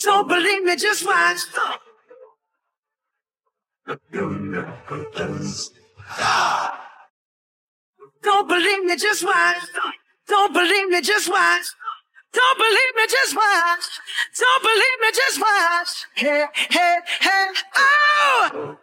Don't believe me, just watch. Don't believe me, just watch. Don't believe me, just watch. Don't believe me, just watch. Don't believe me, just watch. Hey, hey, hey, oh!